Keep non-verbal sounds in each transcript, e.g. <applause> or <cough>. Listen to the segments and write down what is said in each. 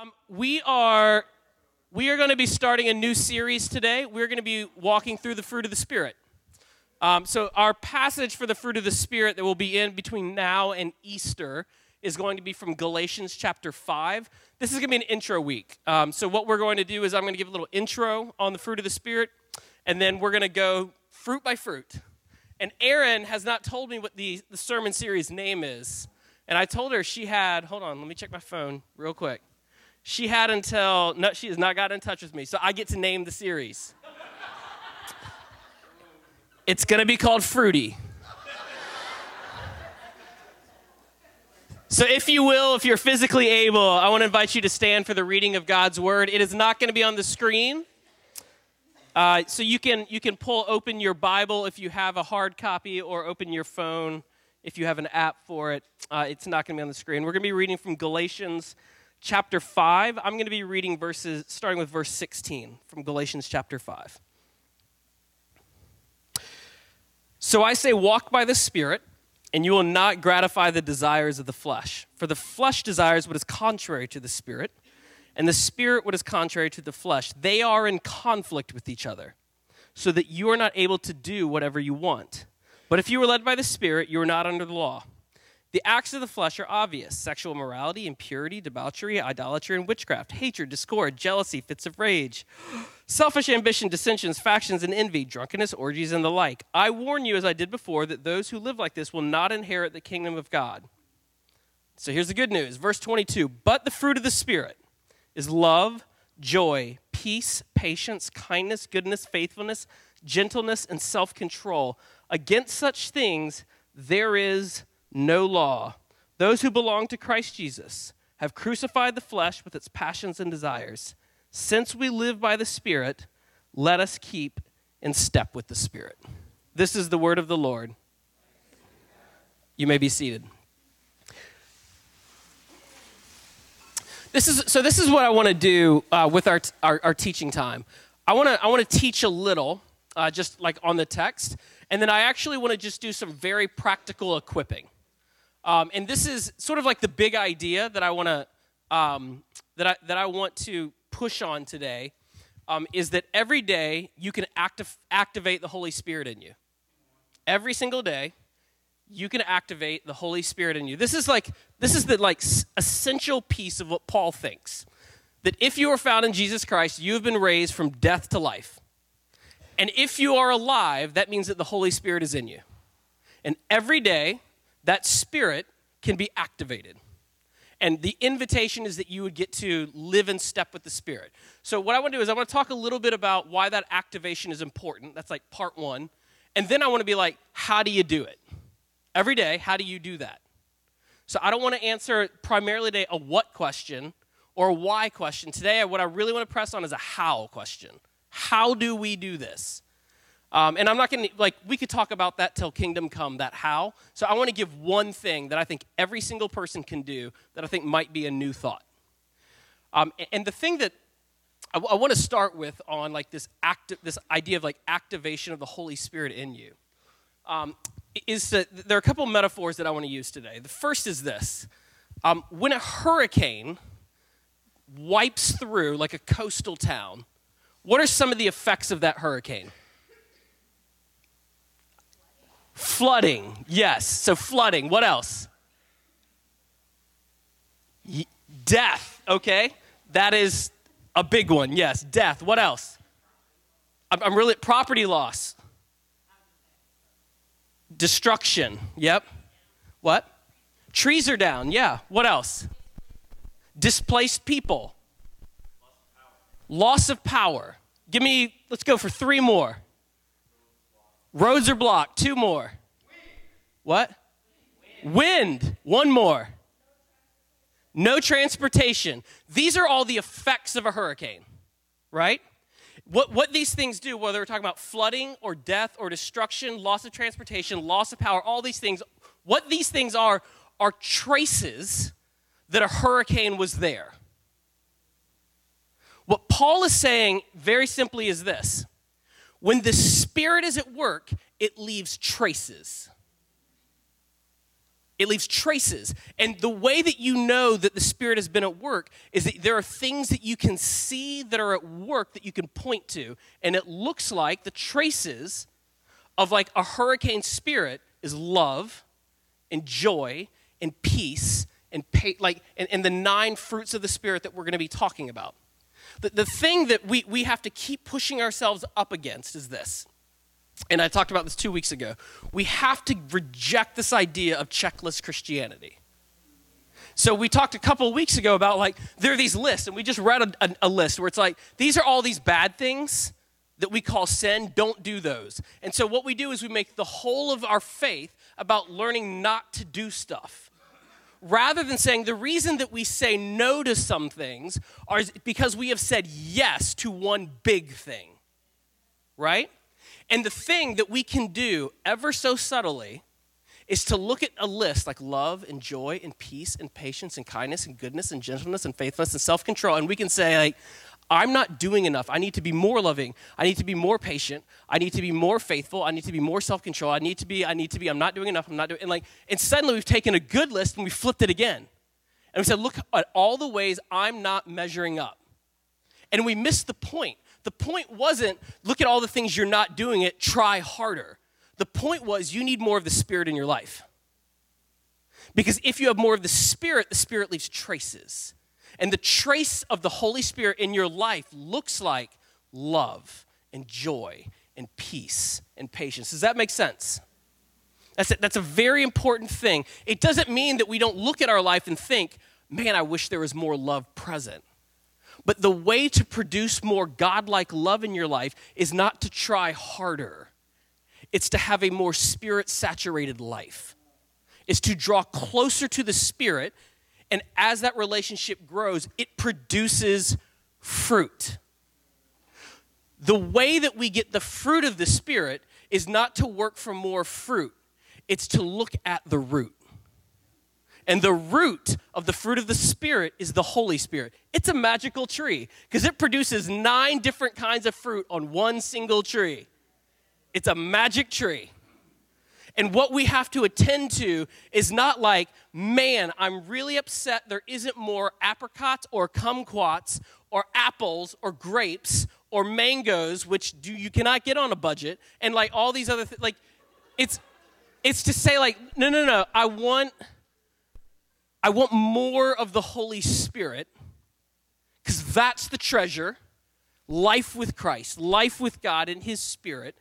Um, we are we are going to be starting a new series today. We're going to be walking through the fruit of the spirit. Um, so our passage for the fruit of the spirit that will be in between now and Easter is going to be from Galatians chapter five. This is going to be an intro week. Um, so what we're going to do is I'm going to give a little intro on the fruit of the spirit, and then we're going to go fruit by fruit. And Erin has not told me what the, the sermon series name is. And I told her she had, hold on, let me check my phone real quick. She had until, no, she has not gotten in touch with me, so I get to name the series. it's going to be called Fruity. So, if you will, if you're physically able, I want to invite you to stand for the reading of God's word. It is not going to be on the screen. Uh, so you can you can pull open your Bible if you have a hard copy, or open your phone if you have an app for it. Uh, it's not going to be on the screen. We're going to be reading from Galatians chapter five. I'm going to be reading verses starting with verse 16 from Galatians chapter five. So I say, walk by the Spirit, and you will not gratify the desires of the flesh. For the flesh desires what is contrary to the Spirit and the spirit what is contrary to the flesh. They are in conflict with each other, so that you are not able to do whatever you want. But if you are led by the spirit, you are not under the law. The acts of the flesh are obvious sexual immorality, impurity, debauchery, idolatry, and witchcraft, hatred, discord, jealousy, fits of rage, <gasps> selfish ambition, dissensions, factions, and envy, drunkenness, orgies, and the like. I warn you, as I did before, that those who live like this will not inherit the kingdom of God. So here's the good news. Verse 22 But the fruit of the Spirit is love, joy, peace, patience, kindness, goodness, faithfulness, gentleness, and self control. Against such things there is no law. Those who belong to Christ Jesus have crucified the flesh with its passions and desires. Since we live by the Spirit, let us keep in step with the Spirit. This is the word of the Lord. You may be seated. This is, so this is what I want to do uh, with our, our, our, teaching time. I want to I want to teach a little, uh, just like on the text, and then I actually want to just do some very practical equipping. Um, and this is sort of like the big idea that I want to um, that I that I want to push on today um, is that every day you can activate the Holy Spirit in you. Every single day, you can activate the Holy Spirit in you. This is like this is the like essential piece of what Paul thinks. That if you are found in Jesus Christ, you have been raised from death to life. And if you are alive, that means that the Holy Spirit is in you. And every day, that spirit can be activated. And the invitation is that you would get to live in step with the Spirit. So, what I want to do is, I want to talk a little bit about why that activation is important. That's like part one. And then I want to be like, how do you do it? Every day, how do you do that? So I don't want to answer primarily today a what question or a why question. Today, what I really want to press on is a how question. How do we do this? Um, and I'm not going to, like, we could talk about that till kingdom come, that how. So I want to give one thing that I think every single person can do that I think might be a new thought. Um, and the thing that I, I want to start with on, like, this, acti- this idea of, like, activation of the Holy Spirit in you. Um, is that there are a couple metaphors that I want to use today. The first is this um, when a hurricane wipes through, like a coastal town, what are some of the effects of that hurricane? Flooding, yes. So, flooding. What else? Death, okay? That is a big one, yes. Death. What else? I'm, I'm really, property loss. Destruction. Yep. What? Trees are down. Yeah. What else? Displaced people. Loss of power. Give me, let's go for three more. Roads are blocked. Two more. What? Wind. One more. No transportation. These are all the effects of a hurricane, right? What, what these things do, whether we're talking about flooding or death or destruction, loss of transportation, loss of power, all these things, what these things are, are traces that a hurricane was there. What Paul is saying very simply is this when the Spirit is at work, it leaves traces. It leaves traces. And the way that you know that the Spirit has been at work is that there are things that you can see that are at work that you can point to. And it looks like the traces of like a hurricane spirit is love and joy and peace and pay, like and, and the nine fruits of the Spirit that we're going to be talking about. The, the thing that we, we have to keep pushing ourselves up against is this and I talked about this two weeks ago. We have to reject this idea of checklist Christianity. So we talked a couple weeks ago about like there are these lists, and we just read a, a, a, list where it's like these are all these bad things that we call sin. Don't do those. And so what we do is we make the whole of our faith about learning not to do stuff, rather than saying the reason that we say no to some things are because we have said yes to one big thing, right? And the thing that we can do ever so subtly is to look at a list like love and joy and peace and patience and kindness and goodness and gentleness and faithfulness and self control. And we can say, like, I'm not doing enough. I need to be more loving. I need to be more patient. I need to be more faithful. I need to be more self control. I need to be, I need to be, I'm not doing enough. I'm not doing, and like, and suddenly we've taken a good list and we flipped it again. And we said, look at all the ways I'm not measuring up. And we missed the point. The point wasn't look at all the things you're not doing it, try harder. The point was you need more of the Spirit in your life. Because if you have more of the Spirit, the Spirit leaves traces. And the trace of the Holy Spirit in your life looks like love and joy and peace and patience. Does that make sense? That's a, that's a very important thing. It doesn't mean that we don't look at our life and think, man, I wish there was more love present. But the way to produce more godlike love in your life is not to try harder, it's to have a more spirit saturated life. It's to draw closer to the Spirit, and as that relationship grows, it produces fruit. The way that we get the fruit of the Spirit is not to work for more fruit, it's to look at the root. And the root of the fruit of the Spirit is the Holy Spirit. It's a magical tree because it produces nine different kinds of fruit on one single tree. It's a magic tree. And what we have to attend to is not like, man, I'm really upset there isn't more apricots or kumquats or apples or grapes or mangoes, which do, you cannot get on a budget, and like all these other things. Like, it's, it's to say, like, no, no, no, I want I want more of the Holy Spirit because that's the treasure life with Christ, life with God in His Spirit.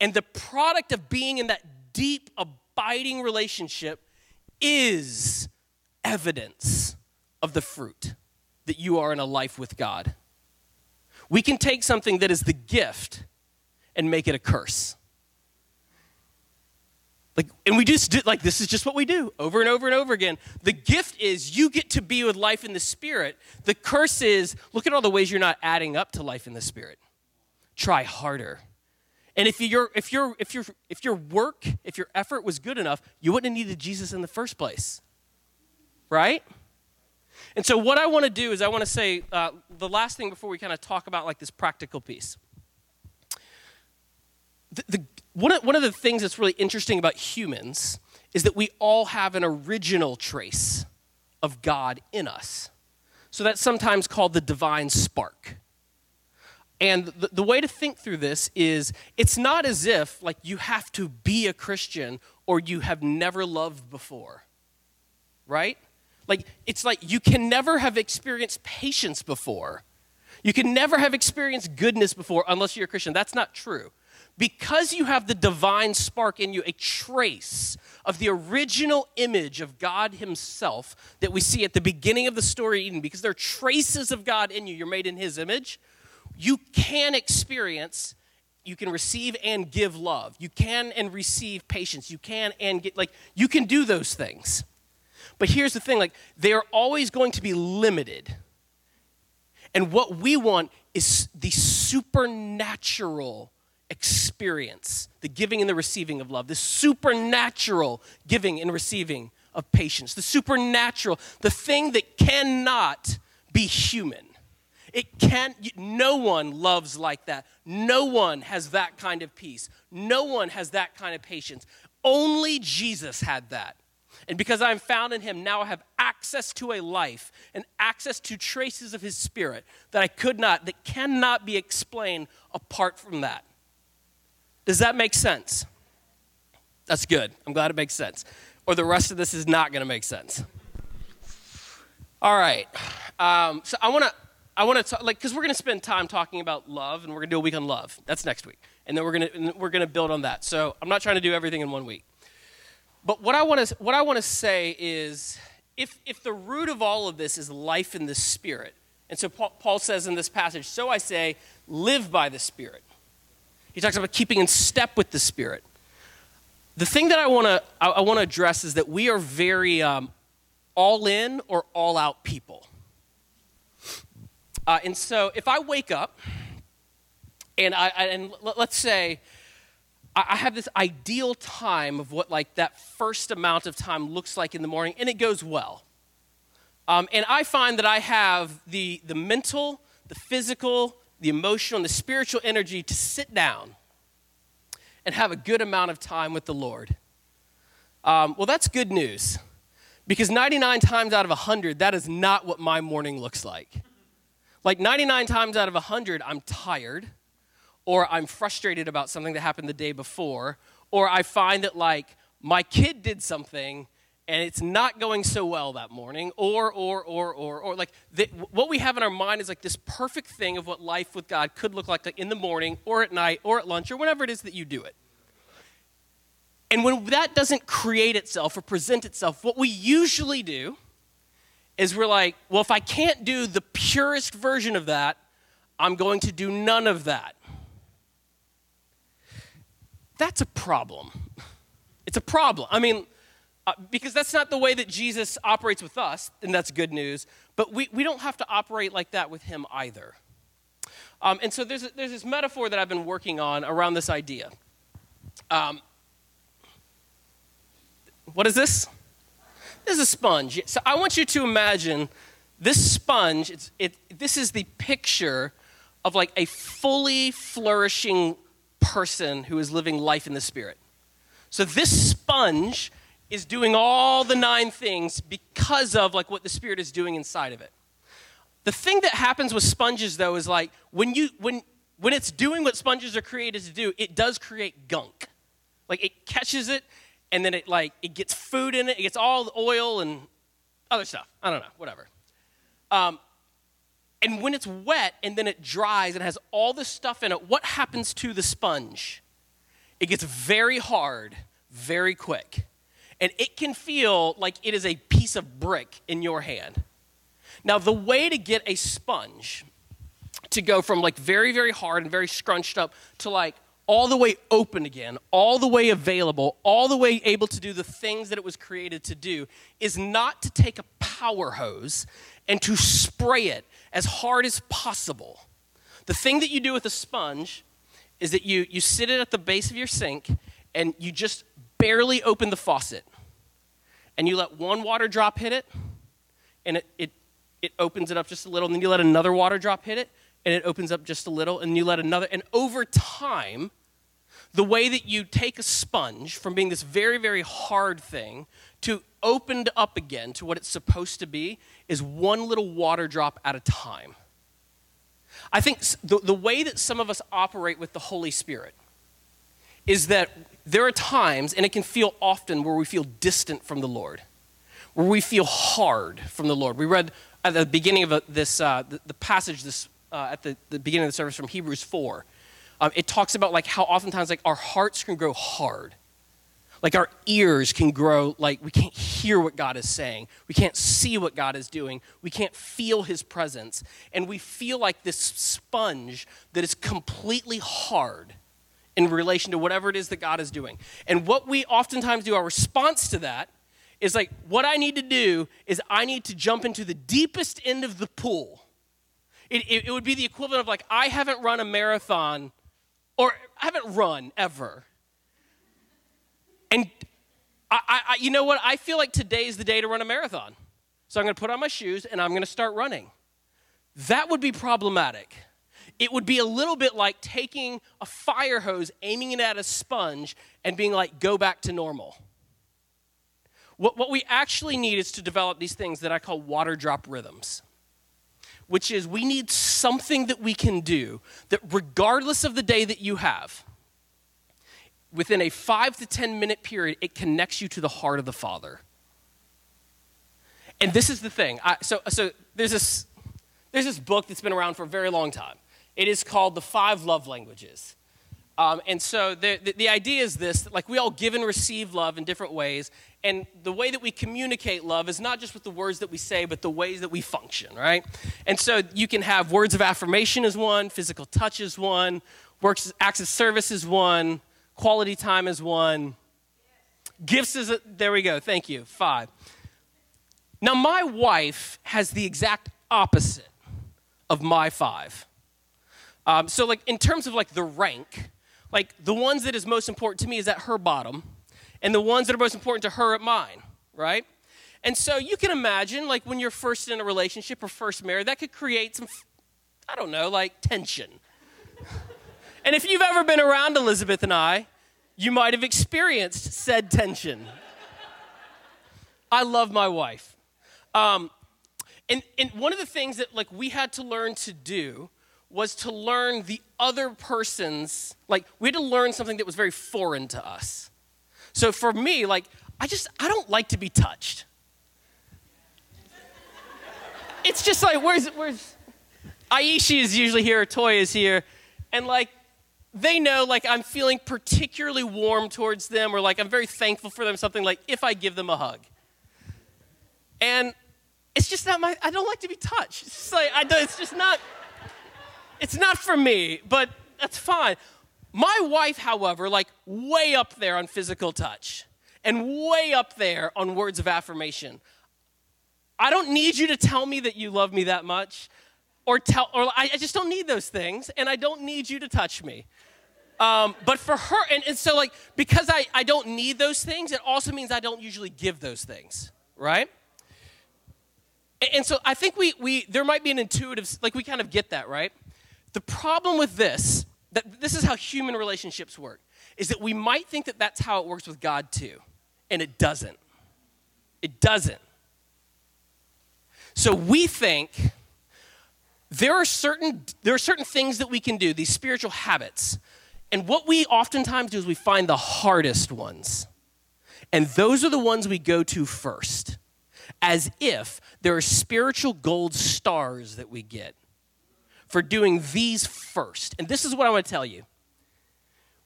And the product of being in that deep, abiding relationship is evidence of the fruit that you are in a life with God. We can take something that is the gift and make it a curse. Like, and we just like, this is just what we do over and over and over again. The gift is you get to be with life in the Spirit. The curse is look at all the ways you're not adding up to life in the Spirit. Try harder. And if your if your if your if your work, if your effort was good enough, you wouldn't have needed Jesus in the first place, right? And so, what I want to do is I want to say uh, the last thing before we kind of talk about like this practical piece. The, the, one of, one of the things that's really interesting about humans is that we all have an original trace of God in us. So that's sometimes called the divine spark. And the, the, way to think through this is it's not as if like you have to be a Christian or you have never loved before. Right? Like it's like you can never have experienced patience before. You can never have experienced goodness before unless you're a Christian. That's not true because you have the divine spark in you, a trace of the original image of God Himself that we see at the beginning of the story of Eden, because there are traces of God in you, you're made in His image, you can experience, you can receive and give love. You can and receive patience. You can and get, like, you can do those things. But here's the thing like, they are always going to be limited. And what we want is the supernatural experience the giving and the receiving of love, the supernatural giving and receiving of patience, the supernatural, the thing that cannot be human. It can't, no one loves like that. No one has that kind of peace. No one has that kind of patience. Only Jesus had that. And because I am found in him, now I have access to a life and access to traces of his spirit that I could not, that cannot be explained apart from that. Does that make sense? That's good. I'm glad it makes sense. Or the rest of this is not going to make sense. All right. Um, so I want to, I want to like, because we're going to spend time talking about love, and we're going to do a week on love. That's next week, and then we're going to we're going to build on that. So I'm not trying to do everything in one week. But what I want to what I want to say is, if if the root of all of this is life in the Spirit, and so Paul, Paul says in this passage, so I say, live by the Spirit. He talks about keeping in step with the Spirit. The thing that I want to I, want to address is that we are very um, all in or all out people. Uh, and so if I wake up and I, I and let's say I have this ideal time of what like that first amount of time looks like in the morning, and it goes well. Um, and I find that I have the the mental, the physical, the emotional, and the spiritual energy to sit down and have a good amount of time with the Lord. Um, well, that's good news. Because 99 times out of 100, that is not what my morning looks like. Like 99 times out of 100, I'm tired, or I'm frustrated about something that happened the day before, or I find that like my kid did something and it's not going so well that morning, or, or, or, or, or, like the, what we have in our mind is like this perfect thing of what life with God could look like, like in the morning, or at night, or at lunch, or whenever it is that you do it. And when that doesn't create itself or present itself, what we usually do is we're like, well, if I can't do the purest version of that, I'm going to do none of that. That's a problem. It's a problem. I mean, uh, because that's not the way that Jesus operates with us, and that's good news, but we, we don't have to operate like that with him either. Um, and so there's, there's this metaphor that I've been working on around this idea. Um, what is this? This is a sponge. So I want you to imagine this sponge, it's, it, this is the picture of like a fully flourishing person who is living life in the Spirit. So this sponge is doing all the nine things because of like what the Spirit is doing inside of it. The thing that happens with sponges though is like when you when when it's doing what sponges are created to do, it does create gunk. Like it catches it and then it like it gets food in it, it gets all the oil and other stuff. I don't know, whatever. Um, and when it's wet and then it dries and has all this stuff in it, what happens to the sponge? It gets very hard very quick. And it can feel like it is a piece of brick in your hand. Now, the way to get a sponge to go from like very, very hard and very scrunched up to like all the way open again, all the way available, all the way able to do the things that it was created to do, is not to take a power hose and to spray it as hard as possible. The thing that you do with a sponge is that you, you sit it at the base of your sink and you just barely open the faucet. And you let one water drop hit it, and it, it, it opens it up just a little, and then you let another water drop hit it, and it opens up just a little, and you let another, and over time, the way that you take a sponge from being this very, very hard thing to opened up again to what it's supposed to be is one little water drop at a time. I think the, the way that some of us operate with the Holy Spirit is that there are times, and it can feel often, where we feel distant from the Lord, where we feel hard from the Lord. We read at the beginning of this, uh, the, the, passage this, uh, at the, the beginning of the service from Hebrews 4 um, it talks about like how oftentimes like our hearts can grow hard. Like our ears can grow like we can't hear what god is saying. We can't see what god is doing. We can't feel his presence. And we feel like this sponge that is completely hard in relation to whatever it is that god is doing and what we oftentimes do our response to that is like what i need to do is i need to jump into the deepest end of the pool it, it, it would be the equivalent of like i haven't run a marathon or I haven't run ever. And I, I, you know what? I feel like today is the day to run a marathon. So I'm going to put on my shoes and I'm going to start running. That would be problematic. It would be a little bit like taking a fire hose, aiming it at a sponge, and being like, go back to normal. What, what we actually need is to develop these things that I call water drop rhythms, which is we need something that we can do that, regardless of the day that you have, within a five to 10 minute period, it connects you to the heart of the Father. And this is the thing. I, so, so there's this, there's this book that's been around for a very long time. It is called The Five Love Languages. Um, and so the, the, the, idea is this like we all give and receive love in different ways. And the way that we communicate love is not just with the words that we say, but the ways that we function, right? And so you can have words of affirmation as one, physical touch is one, works, acts of service is one, quality time is one, gifts is, a, there we go, thank you, five. Now, my wife has the exact opposite of my five. Um, so, like, in terms of like the rank, like the ones that is most important to me is at her bottom, and the ones that are most important to her at mine, right? And so you can imagine, like, when you're first in a relationship or first married, that could create some, I don't know, like tension. <laughs> and if you've ever been around Elizabeth and I, you might have experienced said tension. <laughs> I love my wife. Um, and, and one of the things that like we had to learn to do was to learn the other person's like we had to learn something that was very foreign to us. So for me like i just i don't like to be touched. It's just like where's where's aishi is usually here toy is here and like they know like i'm feeling particularly warm towards them or like i'm very thankful for them something like if i give them a hug. And it's just not my i don't like to be touched. It's just like i don't it's just not it's not for me, but that's fine. My wife, however, like way up there on physical touch and way up there on words of affirmation. I don't need you to tell me that you love me that much or tell or I, I just don't need those things and I don't need you to touch me. Um, but for her, and, and so like because I, I don't need those things, it also means I don't usually give those things, right? And, and so I think we we there might be an intuitive like we kind of get that, right? The problem with this, that this is how human relationships work, is that we might think that that's how it works with God too, and it doesn't. It doesn't. So we think there are certain there are certain things that we can do, these spiritual habits. And what we oftentimes do is we find the hardest ones. And those are the ones we go to first, as if there are spiritual gold stars that we get for doing these first. And this is what I want to tell you.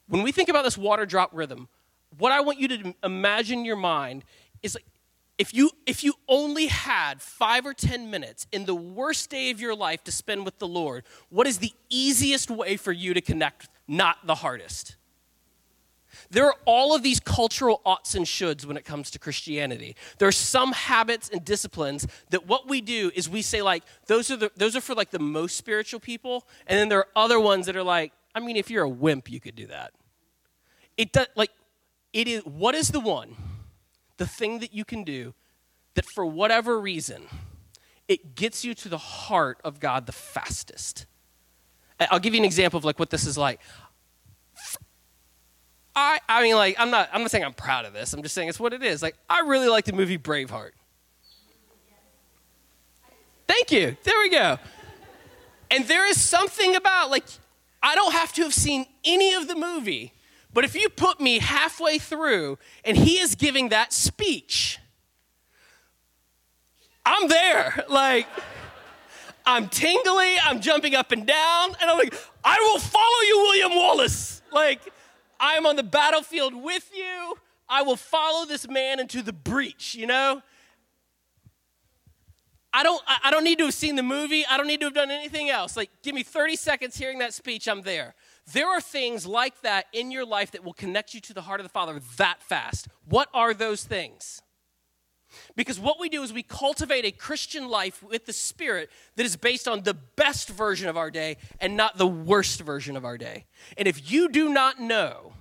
When we think about this water drop rhythm, what I want you to imagine in your mind is like if you if you only had 5 or 10 minutes in the worst day of your life to spend with the Lord, what is the easiest way for you to connect, not the hardest? There are all of these cultural oughts and shoulds when it comes to Christianity. There are some habits and disciplines that what we do is we say like those are the, those are for like the most spiritual people, and then there are other ones that are like, I mean, if you're a wimp, you could do that. It does like it is what is the one, the thing that you can do that for whatever reason it gets you to the heart of God the fastest. I'll give you an example of like what this is like. I, I mean, like, I'm not, I'm not saying I'm proud of this. I'm just saying it's what it is. Like, I really like the movie Braveheart. Thank you. There we go. And there is something about, like, I don't have to have seen any of the movie, but if you put me halfway through and he is giving that speech, I'm there. <laughs> Like, I'm tingly, I'm jumping up and down, and I'm like, I will follow you, William Wallace. Like, I am on the battlefield with you. I will follow this man into the breach, you know? I don't, I don't need to have seen the movie. I don't need to have done anything else. Like, give me 30 seconds hearing that speech, I'm there. There are things like that in your life that will connect you to the heart of the Father that fast. What are those things? Because what we do is we cultivate a Christian life with the Spirit that is based on the best version of our day and not the worst version of our day. And if you do not know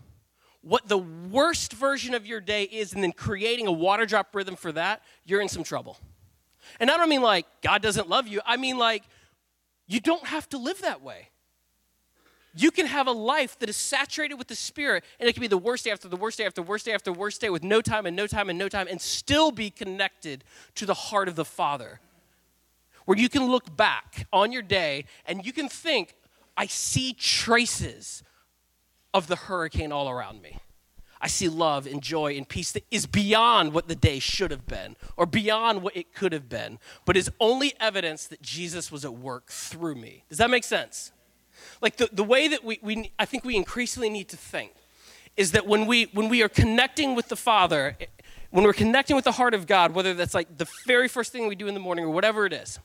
what the worst version of your day is and then creating a water drop rhythm for that, you're in some trouble. And I don't mean like God doesn't love you, I mean like you don't have to live that way. You can have a life that is saturated with the Spirit, and it can be the worst day after the worst day after worst day after worst day with no time and no time and no time, and still be connected to the heart of the Father. Where you can look back on your day and you can think, I see traces of the hurricane all around me. I see love and joy and peace that is beyond what the day should have been or beyond what it could have been, but is only evidence that Jesus was at work through me. Does that make sense? Like the, the way that we, we, I think we increasingly need to think is that when we, when we are connecting with the Father, when we're connecting with the heart of God, whether that's like the very first thing we do in the morning or whatever it is,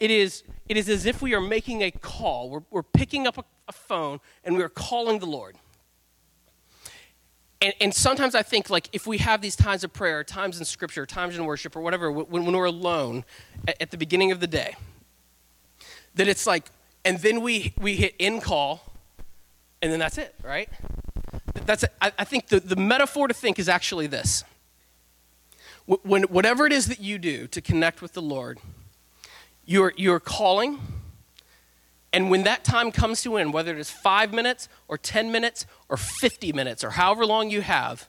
it is, it is as if we are making a call. We're, we're picking up a, a phone and we are calling the Lord. And, and, sometimes I think, like, if we have these times of prayer, times in scripture, times in worship, or whatever, when, when we're alone at, at, the beginning of the day, that it's like and then we, we hit in call, and then that's it, right? That's, I, I think the, the metaphor to think is actually this. When, whatever it is that you do to connect with the Lord, you're, you're calling, and when that time comes to end, whether it is five minutes or 10 minutes or 50 minutes or however long you have,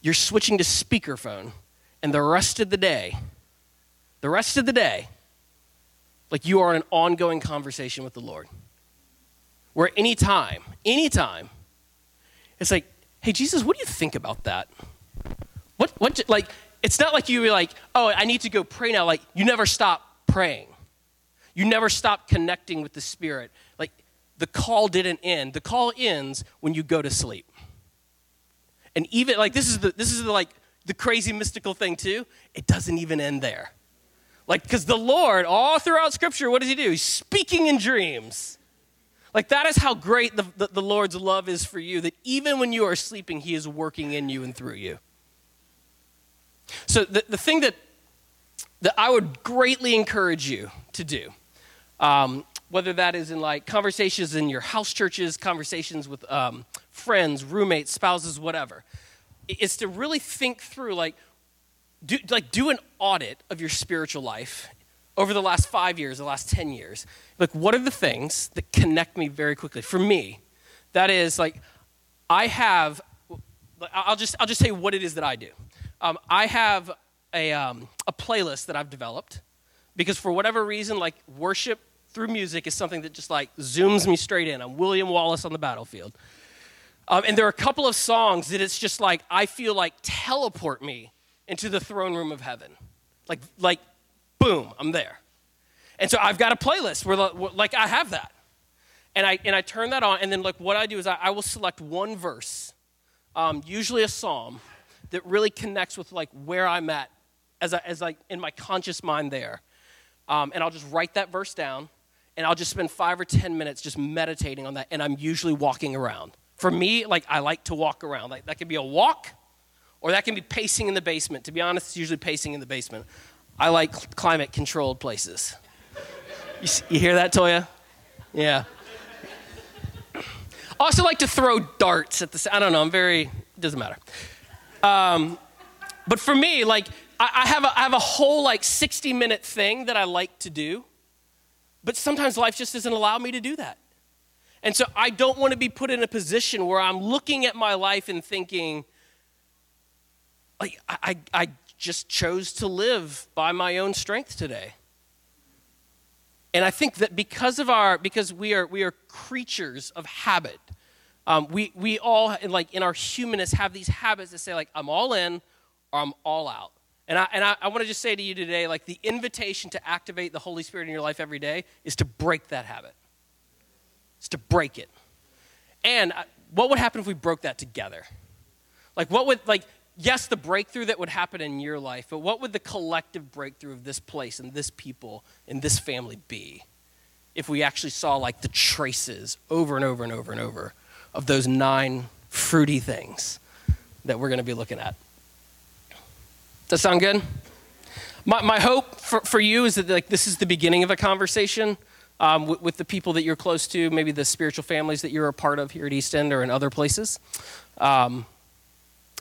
you're switching to speakerphone. And the rest of the day, the rest of the day, like you are in an ongoing conversation with the Lord. Where anytime, anytime, it's like, hey, Jesus, what do you think about that? What, what, like, it's not like you were like, oh, I need to go pray now. Like, you never stop praying. You never stop connecting with the Spirit. Like, the call didn't end. The call ends when you go to sleep. And even, like, this is the, this is the, like, the crazy mystical thing, too. It doesn't even end there. Like, because the Lord, all throughout Scripture, what does He do? He's speaking in dreams. Like, that is how great the, the, the, Lord's love is for you, that even when you are sleeping, He is working in you and through you. So, the, the thing that, that I would greatly encourage you to do, um, whether that is in like conversations in your house churches, conversations with um, friends, roommates, spouses, whatever, is to really think through like, do, like do an audit of your spiritual life over the last five years, the last 10 years. Like, what are the things that connect me very quickly? For me, that is like, I have, I'll just, I'll just tell you what it is that I do. Um, I have a, um, a playlist that I've developed because for whatever reason, like worship through music is something that just like zooms me straight in. I'm William Wallace on the battlefield. Um, and there are a couple of songs that it's just like, I feel like teleport me into the throne room of heaven. Like, like, boom, I'm there. And so I've got a playlist where, like, I have that. And I, and I turn that on, and then, like, what I do is I, I will select one verse, um, usually a psalm, that really connects with, like, where I'm at as, I, as like, in my conscious mind there. Um, and I'll just write that verse down, and I'll just spend five or 10 minutes just meditating on that, and I'm usually walking around. For me, like, I like to walk around. Like, that could be a walk, or that can be pacing in the basement. To be honest, it's usually pacing in the basement. I like climate controlled places. You, you hear that, Toya? Yeah. I <clears throat> also like to throw darts at the. I don't know. I'm very. It doesn't matter. Um, but for me, like I, I, have a, I have a whole like 60 minute thing that I like to do, but sometimes life just doesn't allow me to do that. And so I don't want to be put in a position where I'm looking at my life and thinking, I, I just chose to live by my own strength today. And I think that because of our, because we are, we are creatures of habit, um, we, we all, like in our humanness, have these habits that say, like, I'm all in or I'm all out. And I, and I, I want to just say to you today, like, the invitation to activate the Holy Spirit in your life every day is to break that habit. It's to break it. And uh, what would happen if we broke that together? Like, what would, like, yes, the breakthrough that would happen in your life, but what would the collective breakthrough of this place and this people and this family be if we actually saw like the traces over and over and over and over of those nine fruity things that we're going to be looking at? Does that sound good? My, my hope for, for you is that like this is the beginning of a conversation um, with, with, the people that you're close to, maybe the spiritual families that you're a part of here at East End or in other places. Um,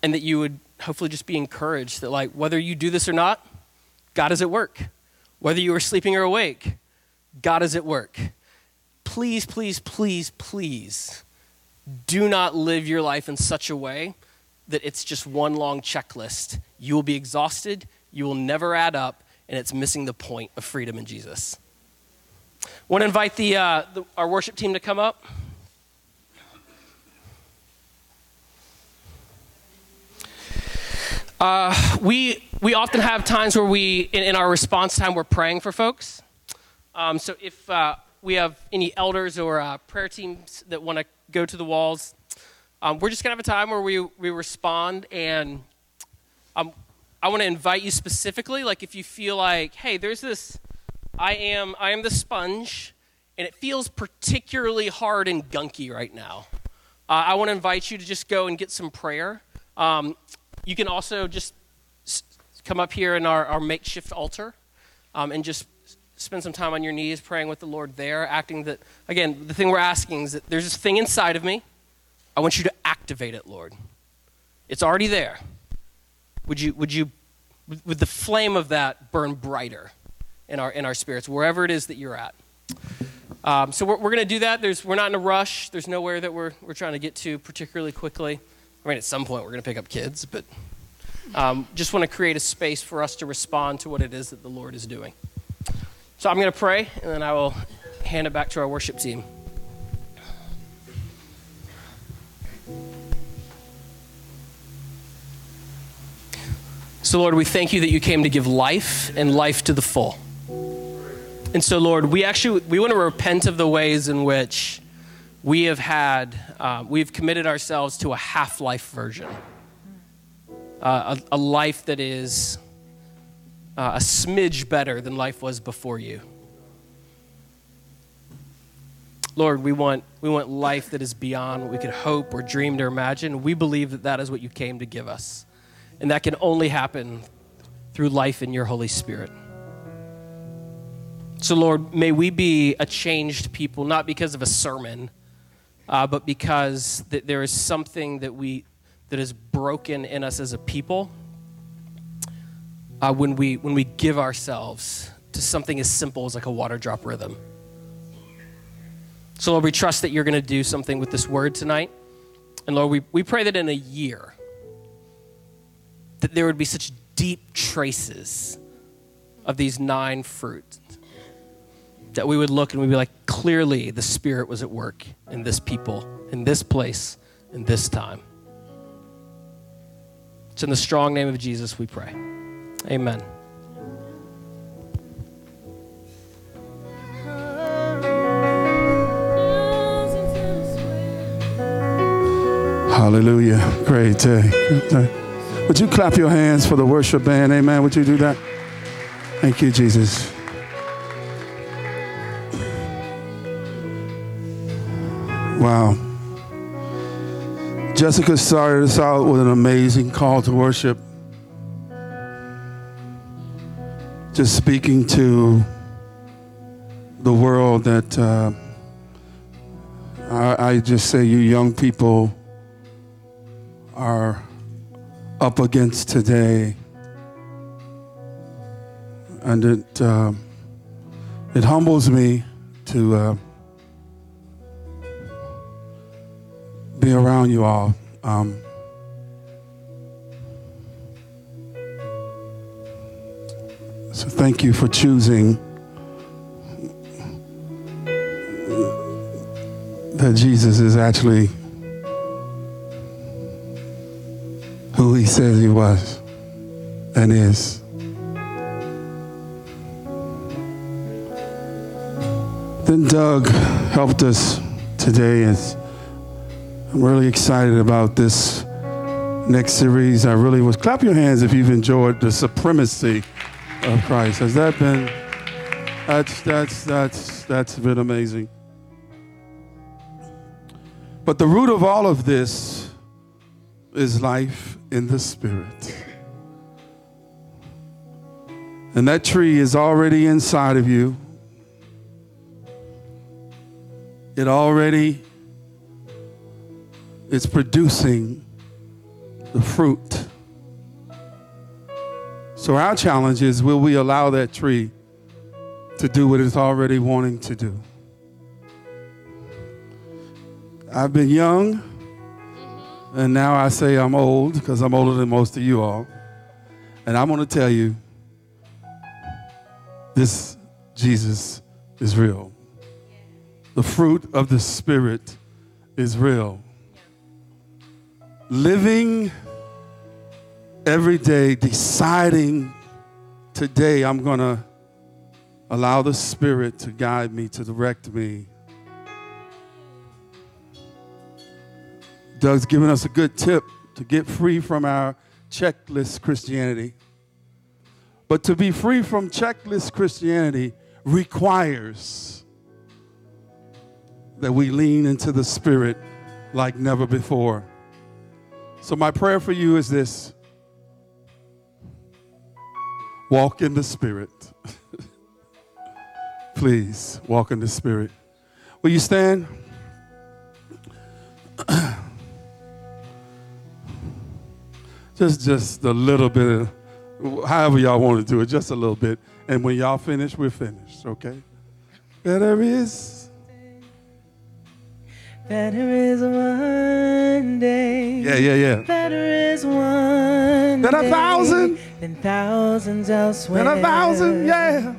and that you would hopefully just be encouraged that, like, whether you do this or not, God is at work. Whether you are sleeping or awake, God is at work. please, please, please, please do not live your life in such a way that it's just one long checklist. You will be exhausted, you will never add up, and it's missing the point of freedom in Jesus. Want to invite the, uh, the, our worship team to come up? Uh, we, we often have times where we, in, in, our response time, we're praying for folks. Um, so if uh, we have any elders or uh, prayer teams that want to go to the walls, um, we're just going to have a time where we, we respond. And um, I want to invite you specifically, like if you feel like, hey, there's this, I am, I am the sponge, and it feels particularly hard and gunky right now. Uh, I want to invite you to just go and get some prayer. Um, you can also just come up here in our, our makeshift altar um, and just spend some time on your knees praying with the Lord there, acting that, again, the thing we're asking is that there's this thing inside of me. I want you to activate it, Lord. It's already there. Would you, would you, would the flame of that burn brighter in our, in our spirits, wherever it is that you're at? Um, so we're, we're going to do that. There's, we're not in a rush. There's nowhere that we're, we're trying to get to particularly quickly. I mean, at some point we're going to pick up kids, but um, just want to create a space for us to respond to what it is that the Lord is doing. So I'm going to pray, and then I will hand it back to our worship team. So, Lord, we thank you that you came to give life and life to the full. And so, Lord, we actually we want to repent of the ways in which we have had uh, we've committed ourselves to a half-life version, uh, a, a life that is uh, a smidge better than life was before you. Lord, we want, we want life that is beyond what we could hope or dream or imagine. We believe that that is what you came to give us. And that can only happen through life in your Holy Spirit. So, Lord, may we be a changed people, not because of a sermon, uh, but because that there is something that we that is broken in us as a people uh, when, we, when we give ourselves to something as simple as like a water drop rhythm. So, Lord, we trust that you're going to do something with this word tonight. And Lord, we, we pray that in a year, that there would be such deep traces of these nine fruits that we would look and we'd be like, clearly the Spirit was at work in this people, in this place, in this time. It's in the strong name of Jesus we pray. Amen. Hallelujah. Great day. Would you clap your hands for the worship band? Amen. Would you do that? Thank you, Jesus. Wow. Jessica started us out with an amazing call to worship. just speaking to the world that uh, I, I, just say you young people are up against today. And it, uh, it humbles me to uh, be around you all. Um, So thank you for choosing that Jesus is actually who he says he was and is. Then Doug helped us today. As I'm really excited about this next series. I really was. Clap your hands if you've enjoyed the supremacy of Christ. Has that been that's that's that's that's been amazing. But the root of all of this is life in the spirit. And that tree is already inside of you. It already is producing the fruit so, our challenge is will we allow that tree to do what it's already wanting to do? I've been young, mm-hmm. and now I say I'm old because I'm older than most of you all. And I'm going to tell you this Jesus is real. The fruit of the Spirit is real. Living every day, deciding today I'm going to allow the Spirit to guide me, to direct me. Doug's given us a good tip to get free from our checklist Christianity. But to be free from checklist Christianity requires that we lean into the Spirit like never before. So, my prayer for you is this walk in the Spirit. <laughs> Please walk in the Spirit. Will you stand? <clears throat> just just a little bit of however y'all want to do it, just a little bit. And when y'all finish, we're finished, okay? Better is. Better is one day. Yeah, yeah, yeah. Better is one Than a thousand. Than thousands elsewhere. Than a thousand, yeah.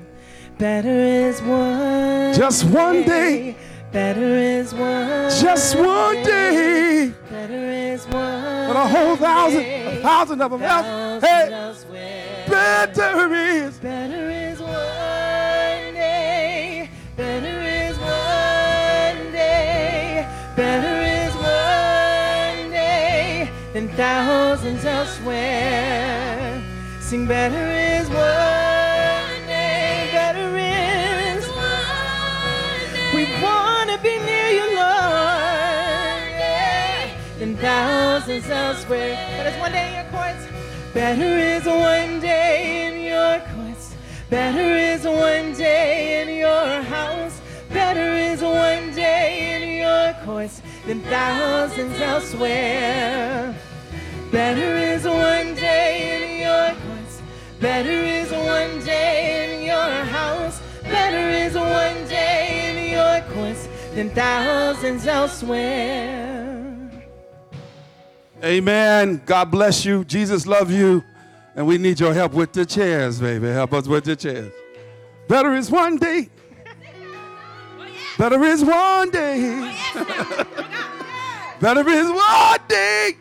Better is one. Just one day. Better is one. Just one day. Better is one. But a whole thousand, a thousand of them thousand Hey, elsewhere. better is. Better is than thousands elsewhere. Sing better is one day. Better is one day. We wanna be near you, Lord. Than thousands elsewhere. Better is one day in your courts. Better is one day in your courts. Better is one day in your house. Better is one day in your courts than thousands elsewhere. Better is one day in your courts. Better is one day in your house. Better is one day in your courts than thousands elsewhere. Amen. God bless you. Jesus love you. And we need your help with the chairs, baby. Help us with the chairs. Better is one day. Better is one day. <laughs> Better is one day.